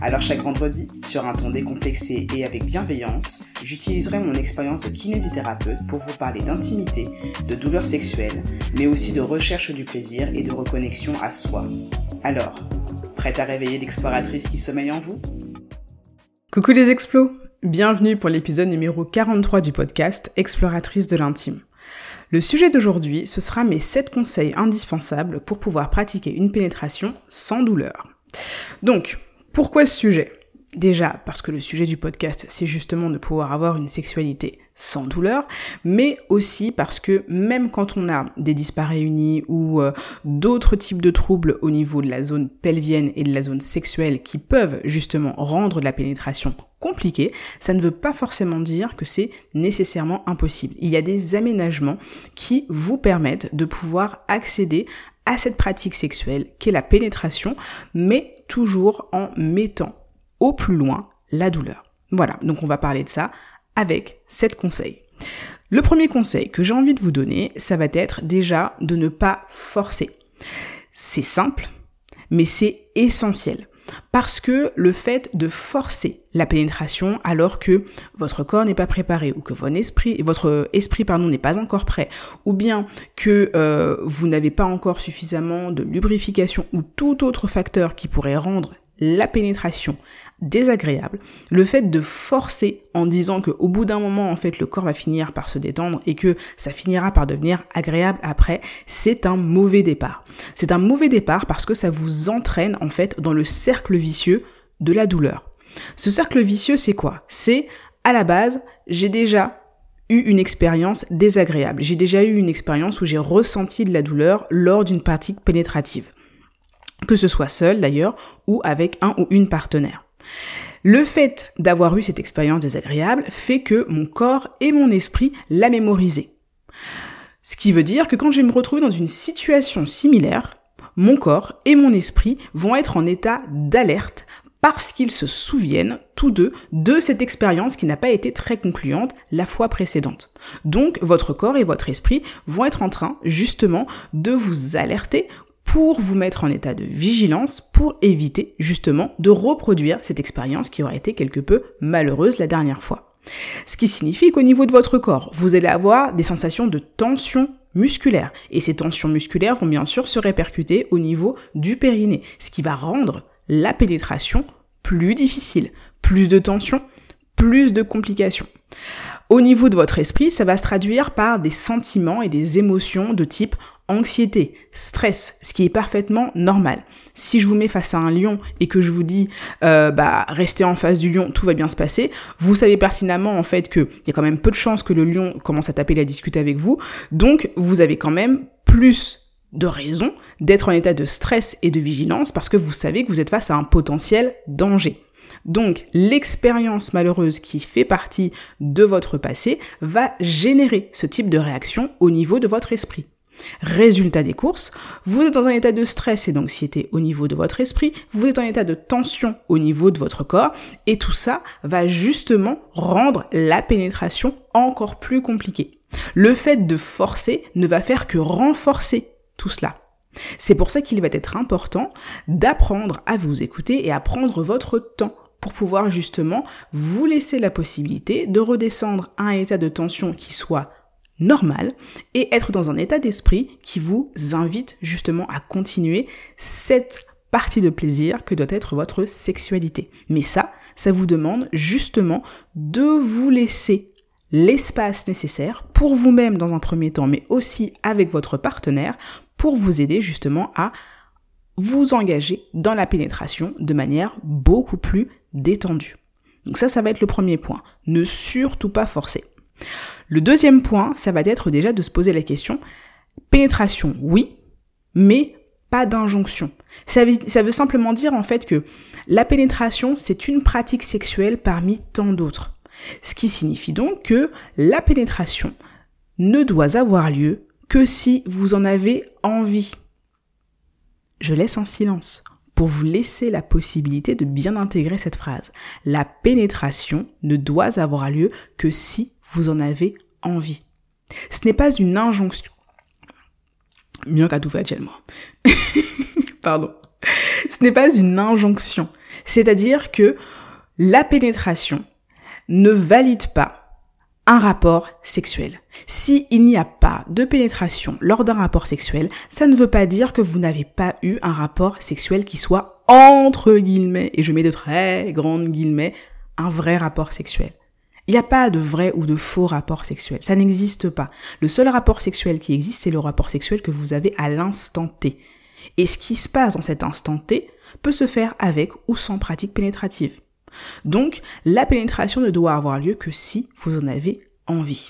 Alors chaque vendredi, sur un ton décomplexé et avec bienveillance, j'utiliserai mon expérience de kinésithérapeute pour vous parler d'intimité, de douleurs sexuelles, mais aussi de recherche du plaisir et de reconnexion à soi. Alors, prête à réveiller l'exploratrice qui sommeille en vous? Coucou les explos Bienvenue pour l'épisode numéro 43 du podcast Exploratrice de l'intime. Le sujet d'aujourd'hui, ce sera mes 7 conseils indispensables pour pouvoir pratiquer une pénétration sans douleur. Donc, pourquoi ce sujet? Déjà parce que le sujet du podcast, c'est justement de pouvoir avoir une sexualité sans douleur, mais aussi parce que même quand on a des disparéunies ou euh, d'autres types de troubles au niveau de la zone pelvienne et de la zone sexuelle qui peuvent justement rendre la pénétration compliquée, ça ne veut pas forcément dire que c'est nécessairement impossible. Il y a des aménagements qui vous permettent de pouvoir accéder cette pratique sexuelle qu'est la pénétration, mais toujours en mettant au plus loin la douleur. Voilà, donc on va parler de ça avec 7 conseils. Le premier conseil que j'ai envie de vous donner, ça va être déjà de ne pas forcer. C'est simple, mais c'est essentiel. Parce que le fait de forcer la pénétration alors que votre corps n'est pas préparé ou que votre esprit, votre esprit n'est pas encore prêt ou bien que euh, vous n'avez pas encore suffisamment de lubrification ou tout autre facteur qui pourrait rendre la pénétration désagréable, le fait de forcer en disant que au bout d'un moment en fait le corps va finir par se détendre et que ça finira par devenir agréable après, c'est un mauvais départ. C'est un mauvais départ parce que ça vous entraîne en fait dans le cercle vicieux de la douleur. Ce cercle vicieux c'est quoi? C'est à la base, j'ai déjà eu une expérience désagréable. J'ai déjà eu une expérience où j'ai ressenti de la douleur lors d'une pratique pénétrative que ce soit seul d'ailleurs ou avec un ou une partenaire. Le fait d'avoir eu cette expérience désagréable fait que mon corps et mon esprit l'a mémorisé. Ce qui veut dire que quand je vais me retrouver dans une situation similaire, mon corps et mon esprit vont être en état d'alerte parce qu'ils se souviennent tous deux de cette expérience qui n'a pas été très concluante la fois précédente. Donc votre corps et votre esprit vont être en train justement de vous alerter pour vous mettre en état de vigilance pour éviter justement de reproduire cette expérience qui aurait été quelque peu malheureuse la dernière fois. Ce qui signifie qu'au niveau de votre corps, vous allez avoir des sensations de tension musculaire. Et ces tensions musculaires vont bien sûr se répercuter au niveau du périnée, ce qui va rendre la pénétration plus difficile. Plus de tension, plus de complications. Au niveau de votre esprit, ça va se traduire par des sentiments et des émotions de type anxiété, stress, ce qui est parfaitement normal. Si je vous mets face à un lion et que je vous dis euh, bah restez en face du lion, tout va bien se passer, vous savez pertinemment en fait qu'il y a quand même peu de chances que le lion commence à taper et à discuter avec vous, donc vous avez quand même plus de raisons d'être en état de stress et de vigilance parce que vous savez que vous êtes face à un potentiel danger. Donc l'expérience malheureuse qui fait partie de votre passé va générer ce type de réaction au niveau de votre esprit. Résultat des courses, vous êtes dans un état de stress et d'anxiété au niveau de votre esprit, vous êtes en état de tension au niveau de votre corps, et tout ça va justement rendre la pénétration encore plus compliquée. Le fait de forcer ne va faire que renforcer tout cela. C'est pour ça qu'il va être important d'apprendre à vous écouter et à prendre votre temps pour pouvoir justement vous laisser la possibilité de redescendre à un état de tension qui soit normal et être dans un état d'esprit qui vous invite justement à continuer cette partie de plaisir que doit être votre sexualité. Mais ça, ça vous demande justement de vous laisser l'espace nécessaire pour vous-même dans un premier temps, mais aussi avec votre partenaire pour vous aider justement à vous engager dans la pénétration de manière beaucoup plus détendue. Donc ça, ça va être le premier point. Ne surtout pas forcer. Le deuxième point, ça va être déjà de se poser la question, pénétration, oui, mais pas d'injonction. Ça, veut simplement dire en fait que la pénétration, c'est une pratique sexuelle parmi tant d'autres. Ce qui signifie donc que la pénétration ne doit avoir lieu que si vous en avez envie. je laisse un silence pour vous laisser la possibilité de bien intégrer cette phrase. La pénétration ne doit avoir lieu que si vous en avez envie. Ce n'est pas une injonction. Mieux qu'à tout fait, moi. Pardon. Ce n'est pas une injonction. C'est-à-dire que la pénétration ne valide pas un rapport sexuel. S'il n'y a pas de pénétration lors d'un rapport sexuel, ça ne veut pas dire que vous n'avez pas eu un rapport sexuel qui soit entre guillemets, et je mets de très grandes guillemets, un vrai rapport sexuel. Il n'y a pas de vrai ou de faux rapport sexuel. Ça n'existe pas. Le seul rapport sexuel qui existe, c'est le rapport sexuel que vous avez à l'instant T. Et ce qui se passe dans cet instant T peut se faire avec ou sans pratique pénétrative. Donc, la pénétration ne doit avoir lieu que si vous en avez envie.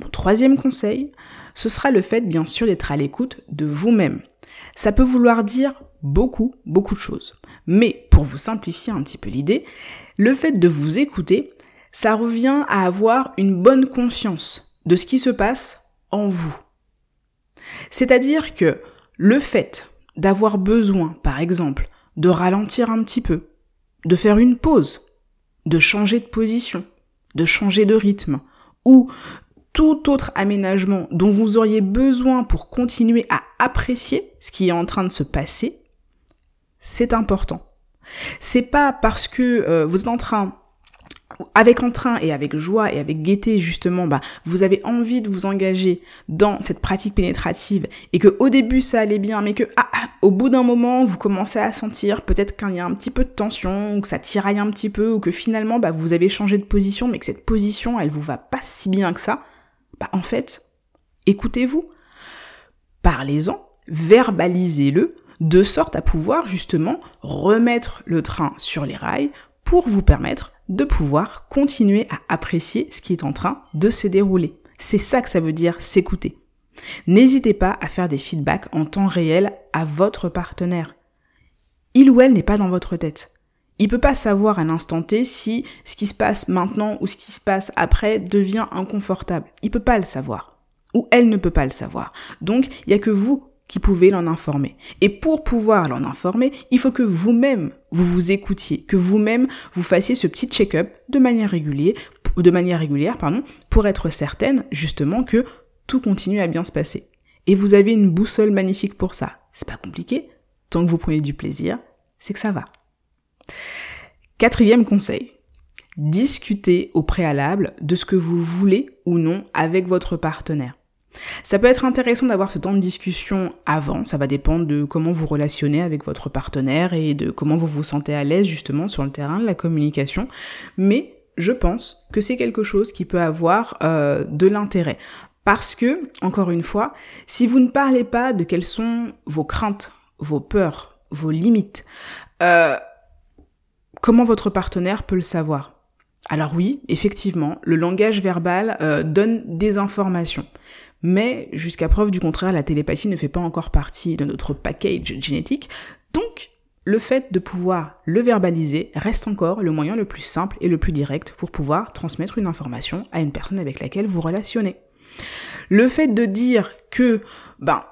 Mon troisième conseil, ce sera le fait bien sûr d'être à l'écoute de vous-même. Ça peut vouloir dire beaucoup, beaucoup de choses. Mais pour vous simplifier un petit peu l'idée, le fait de vous écouter, ça revient à avoir une bonne conscience de ce qui se passe en vous. C'est-à-dire que le fait d'avoir besoin, par exemple, de ralentir un petit peu, de faire une pause, de changer de position, de changer de rythme, ou tout autre aménagement dont vous auriez besoin pour continuer à apprécier ce qui est en train de se passer, c'est important. C'est pas parce que euh, vous êtes en train avec entrain et avec joie et avec gaieté justement, bah, vous avez envie de vous engager dans cette pratique pénétrative et que au début ça allait bien, mais que ah, ah, au bout d'un moment vous commencez à sentir peut-être qu'il y a un petit peu de tension, ou que ça tiraille un petit peu, ou que finalement bah, vous avez changé de position, mais que cette position elle vous va pas si bien que ça, bah en fait, écoutez-vous, parlez-en, verbalisez-le, de sorte à pouvoir justement remettre le train sur les rails pour vous permettre de pouvoir continuer à apprécier ce qui est en train de se dérouler. C'est ça que ça veut dire s'écouter. N'hésitez pas à faire des feedbacks en temps réel à votre partenaire. Il ou elle n'est pas dans votre tête. Il peut pas savoir à l'instant T si ce qui se passe maintenant ou ce qui se passe après devient inconfortable. Il peut pas le savoir. Ou elle ne peut pas le savoir. Donc, il y a que vous qui pouvez l'en informer. Et pour pouvoir l'en informer, il faut que vous-même, vous vous écoutiez, que vous-même, vous fassiez ce petit check-up de manière régulière, de manière régulière, pardon, pour être certaine, justement, que tout continue à bien se passer. Et vous avez une boussole magnifique pour ça. C'est pas compliqué. Tant que vous prenez du plaisir, c'est que ça va. Quatrième conseil. Discutez au préalable de ce que vous voulez ou non avec votre partenaire. Ça peut être intéressant d'avoir ce temps de discussion avant, ça va dépendre de comment vous relationnez avec votre partenaire et de comment vous vous sentez à l'aise justement sur le terrain de la communication, mais je pense que c'est quelque chose qui peut avoir euh, de l'intérêt. Parce que, encore une fois, si vous ne parlez pas de quelles sont vos craintes, vos peurs, vos limites, euh, comment votre partenaire peut le savoir? Alors oui, effectivement, le langage verbal euh, donne des informations. Mais jusqu'à preuve du contraire, la télépathie ne fait pas encore partie de notre package génétique. Donc, le fait de pouvoir le verbaliser reste encore le moyen le plus simple et le plus direct pour pouvoir transmettre une information à une personne avec laquelle vous relationnez. Le fait de dire que, ben,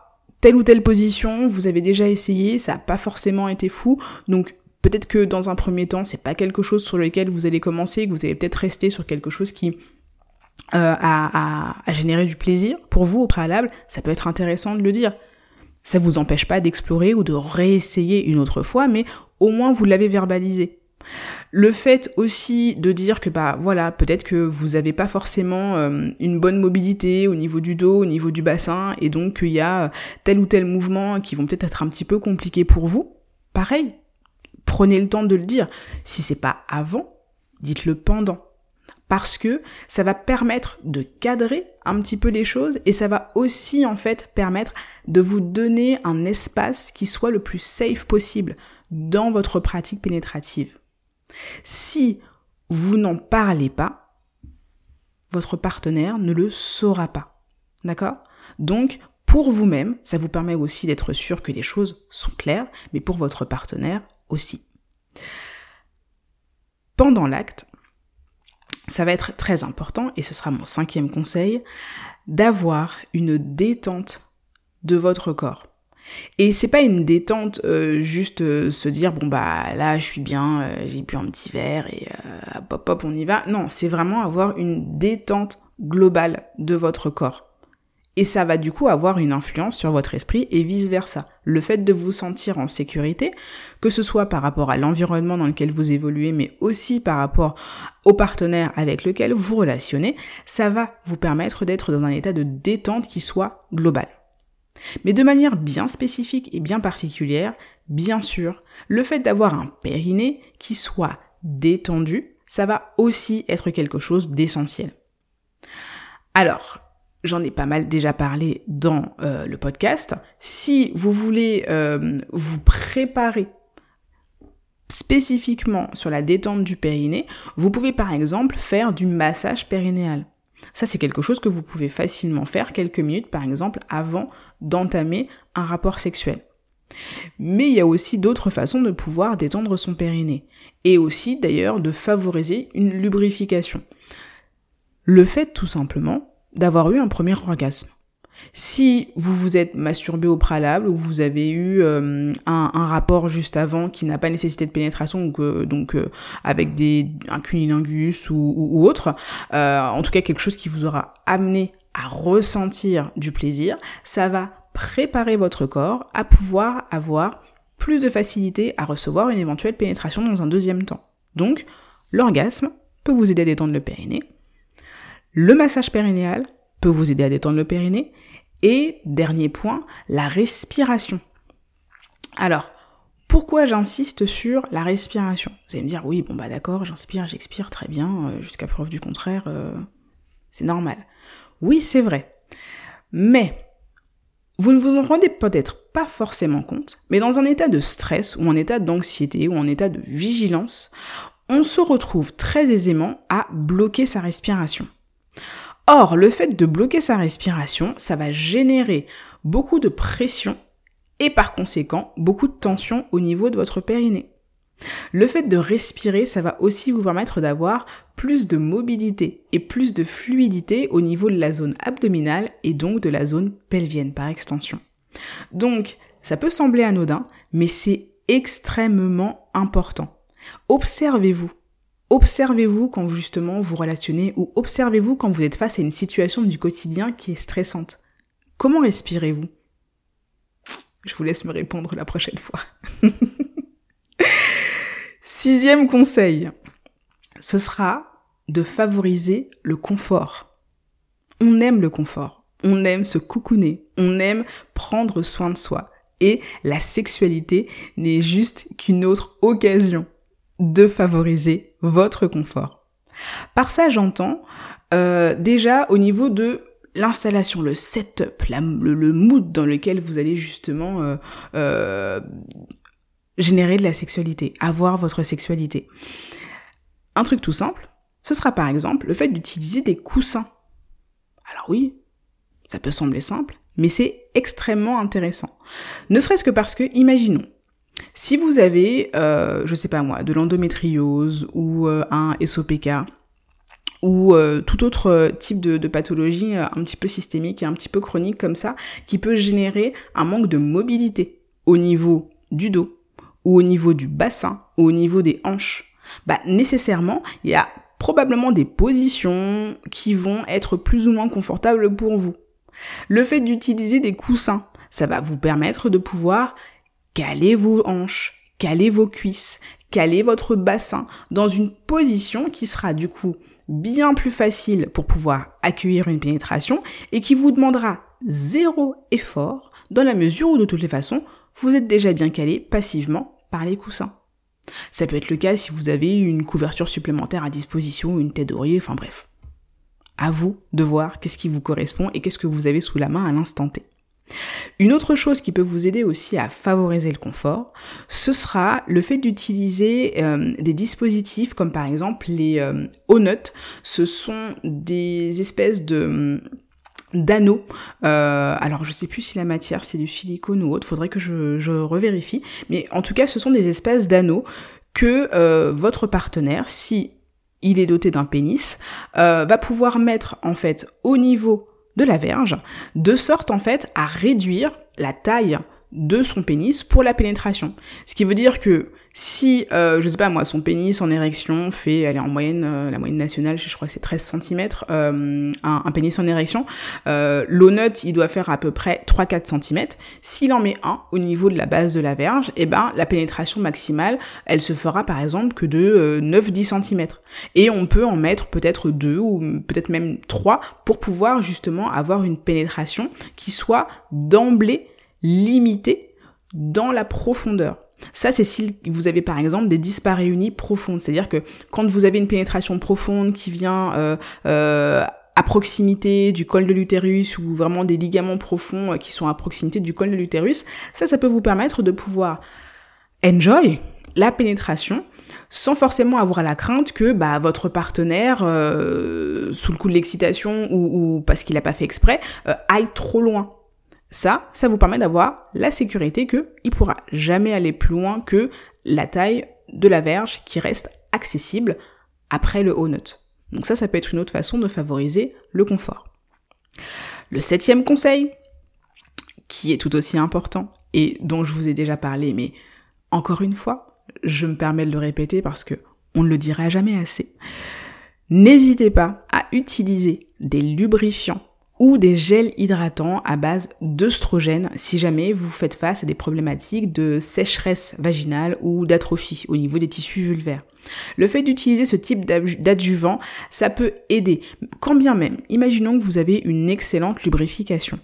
telle ou telle position, vous avez déjà essayé, ça n'a pas forcément été fou, donc peut-être que dans un premier temps, c'est pas quelque chose sur lequel vous allez commencer, que vous allez peut-être rester sur quelque chose qui euh, à, générer du plaisir pour vous au préalable, ça peut être intéressant de le dire. Ça vous empêche pas d'explorer ou de réessayer une autre fois, mais au moins vous l'avez verbalisé. Le fait aussi de dire que bah voilà, peut-être que vous n'avez pas forcément euh, une bonne mobilité au niveau du dos, au niveau du bassin, et donc qu'il y a tel ou tel mouvement qui vont peut-être être un petit peu compliqués pour vous. Pareil, prenez le temps de le dire. Si c'est pas avant, dites-le pendant parce que ça va permettre de cadrer un petit peu les choses et ça va aussi en fait permettre de vous donner un espace qui soit le plus safe possible dans votre pratique pénétrative. Si vous n'en parlez pas, votre partenaire ne le saura pas. D'accord? Donc, pour vous-même, ça vous permet aussi d'être sûr que les choses sont claires, mais pour votre partenaire aussi. Pendant l'acte, ça va être très important, et ce sera mon cinquième conseil, d'avoir une détente de votre corps. Et c'est pas une détente euh, juste euh, se dire bon bah là je suis bien, euh, j'ai bu un petit verre et hop hop on y va. Non, c'est vraiment avoir une détente globale de votre corps. Et ça va du coup avoir une influence sur votre esprit et vice-versa. Le fait de vous sentir en sécurité, que ce soit par rapport à l'environnement dans lequel vous évoluez, mais aussi par rapport au partenaire avec lequel vous relationnez, ça va vous permettre d'être dans un état de détente qui soit global. Mais de manière bien spécifique et bien particulière, bien sûr, le fait d'avoir un périnée qui soit détendu, ça va aussi être quelque chose d'essentiel. Alors, j'en ai pas mal déjà parlé dans euh, le podcast. Si vous voulez euh, vous préparer spécifiquement sur la détente du périnée, vous pouvez par exemple faire du massage périnéal. Ça, c'est quelque chose que vous pouvez facilement faire quelques minutes, par exemple, avant d'entamer un rapport sexuel. Mais il y a aussi d'autres façons de pouvoir détendre son périnée. Et aussi, d'ailleurs, de favoriser une lubrification. Le fait, tout simplement, d'avoir eu un premier orgasme. Si vous vous êtes masturbé au préalable ou vous avez eu euh, un, rapport juste avant qui n'a pas nécessité de pénétration, donc, euh, donc euh, avec des, un cunilingus ou, autre, en tout cas quelque chose qui vous aura amené à ressentir du plaisir, ça va préparer votre corps à pouvoir avoir plus de facilité à recevoir une éventuelle pénétration dans un deuxième temps. Donc, l'orgasme peut vous aider à détendre le périnée. Le massage périnéal peut vous aider à détendre le périnée. Et dernier point, la respiration. Alors, pourquoi j'insiste sur la respiration? Vous allez me dire, oui, bon bah d'accord, j'inspire, j'expire, très bien, euh, jusqu'à preuve du contraire, euh, c'est normal. Oui, c'est vrai. Mais, vous ne vous en rendez peut-être pas forcément compte, mais dans un état de stress ou un état d'anxiété ou un état de vigilance, on se retrouve très aisément à bloquer sa respiration. Or, le fait de bloquer sa respiration, ça va générer beaucoup de pression et par conséquent beaucoup de tension au niveau de votre périnée. Le fait de respirer, ça va aussi vous permettre d'avoir plus de mobilité et plus de fluidité au niveau de la zone abdominale et donc de la zone pelvienne par extension. Donc, ça peut sembler anodin, mais c'est extrêmement important. Observez-vous. Observez-vous quand justement vous relationnez ou observez-vous quand vous êtes face à une situation du quotidien qui est stressante? Comment respirez-vous? Je vous laisse me répondre la prochaine fois. Sixième conseil, ce sera de favoriser le confort. On aime le confort, on aime se coucouner, on aime prendre soin de soi. Et la sexualité n'est juste qu'une autre occasion de favoriser votre confort. Par ça, j'entends euh, déjà au niveau de l'installation, le setup, le, mood dans lequel vous allez justement euh, euh, générer de la sexualité, avoir votre sexualité. Un truc tout simple, ce sera par exemple le fait d'utiliser des coussins. Alors oui, ça peut sembler simple, mais c'est extrêmement intéressant. Ne serait-ce que parce que, imaginons, si vous avez, euh, je sais pas moi, de l'endométriose ou euh, un SOPK, ou euh, tout autre type de, de pathologie un petit peu systémique et un petit peu chronique comme ça, qui peut générer un manque de mobilité au niveau du dos, ou au niveau du bassin, ou au niveau des hanches, bah nécessairement, il y a probablement des positions qui vont être plus ou moins confortables pour vous. Le fait d'utiliser des coussins, ça va vous permettre de pouvoir calez vos hanches, calez vos cuisses, calez votre bassin dans une position qui sera du coup bien plus facile pour pouvoir accueillir une pénétration et qui vous demandera zéro effort dans la mesure où de toutes les façons, vous êtes déjà bien calé passivement par les coussins. Ça peut être le cas si vous avez une couverture supplémentaire à disposition, une tête d'oreiller, enfin bref. À vous de voir qu'est-ce qui vous correspond et qu'est-ce que vous avez sous la main à l'instant T. Une autre chose qui peut vous aider aussi à favoriser le confort, ce sera le fait d'utiliser euh, des dispositifs comme par exemple les euh. Ce sont des espèces de hum, d'anneaux. Euh, alors je sais plus si la matière c'est du silicone ou autre, faudrait que je, je revérifie. Mais en tout cas, ce sont des espèces d'anneaux que euh, votre partenaire, si il est doté d'un pénis, va pouvoir mettre en fait au niveau de la verge, de sorte en fait à réduire la taille de son pénis pour la pénétration. Ce qui veut dire que si, euh, je sais pas moi, son pénis en érection fait, elle est en moyenne, euh, la moyenne nationale, je crois c'est 13 cm, euh, un, pénis en érection, euh, l'onut, il doit faire à peu près 3-4 cm. S'il en met un au niveau de la base de la verge, eh ben, la pénétration maximale, elle se fera par exemple que de 9-10 cm. Et on peut en mettre peut-être deux ou peut-être même trois pour pouvoir justement avoir une pénétration qui soit d'emblée limitée dans la profondeur. Ça, c'est si vous avez par exemple des disparéunies profondes. C'est-à-dire que quand vous avez une pénétration profonde qui vient euh, euh, à proximité du col de l'utérus ou vraiment des ligaments profonds euh, qui sont à proximité du col de l'utérus, ça, ça peut vous permettre de pouvoir enjoy la pénétration sans forcément avoir la crainte que bah, votre partenaire, sous le coup de l'excitation ou, ou, parce qu'il n'a pas fait exprès, aille trop loin. Ça, ça vous permet d'avoir la sécurité qu'il ne pourra jamais aller plus loin que la taille de la verge qui reste accessible après le haut nut. Donc ça, ça peut être une autre façon de favoriser le confort. Le septième conseil, qui est tout aussi important et dont je vous ai déjà parlé, mais encore une fois, je me permets de le répéter parce que on ne le dira jamais assez. N'hésitez pas à utiliser des lubrifiants ou des gels hydratants à base d'œstrogène si jamais vous faites face à des problématiques de sécheresse vaginale ou d'atrophie au niveau des tissus vulvaires. Le fait d'utiliser ce type d'adjuvant, ça peut aider. Quand bien même, imaginons que vous avez une excellente lubrification.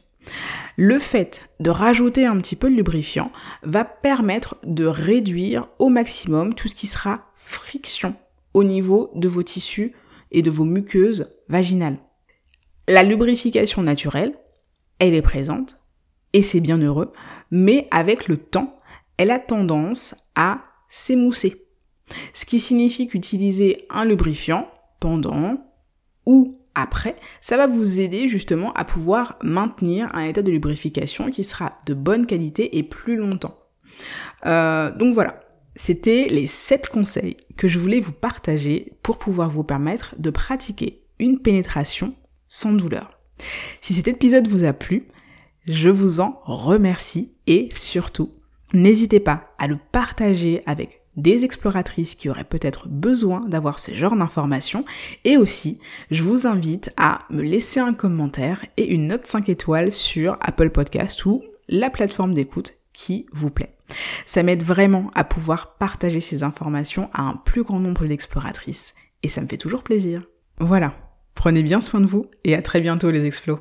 Le fait de rajouter un petit peu de lubrifiant va permettre de réduire au maximum tout ce qui sera friction au niveau de vos tissus et de vos muqueuses vaginales. La lubrification naturelle, elle est présente, et c'est bien heureux, mais avec le temps, elle a tendance à s'émousser. Ce qui signifie qu'utiliser un lubrifiant pendant ou après, ça va vous aider justement à pouvoir maintenir un état de lubrification qui sera de bonne qualité et plus longtemps. Euh, donc voilà, c'était les 7 conseils que je voulais vous partager pour pouvoir vous permettre de pratiquer une pénétration sans douleur. Si cet épisode vous a plu, je vous en remercie et surtout, n'hésitez pas à le partager avec des exploratrices qui auraient peut-être besoin d'avoir ce genre d'informations et aussi je vous invite à me laisser un commentaire et une note 5 étoiles sur Apple Podcast ou la plateforme d'écoute qui vous plaît. Ça m'aide vraiment à pouvoir partager ces informations à un plus grand nombre d'exploratrices et ça me fait toujours plaisir. Voilà, Prenez bien soin de vous et à très bientôt les explos.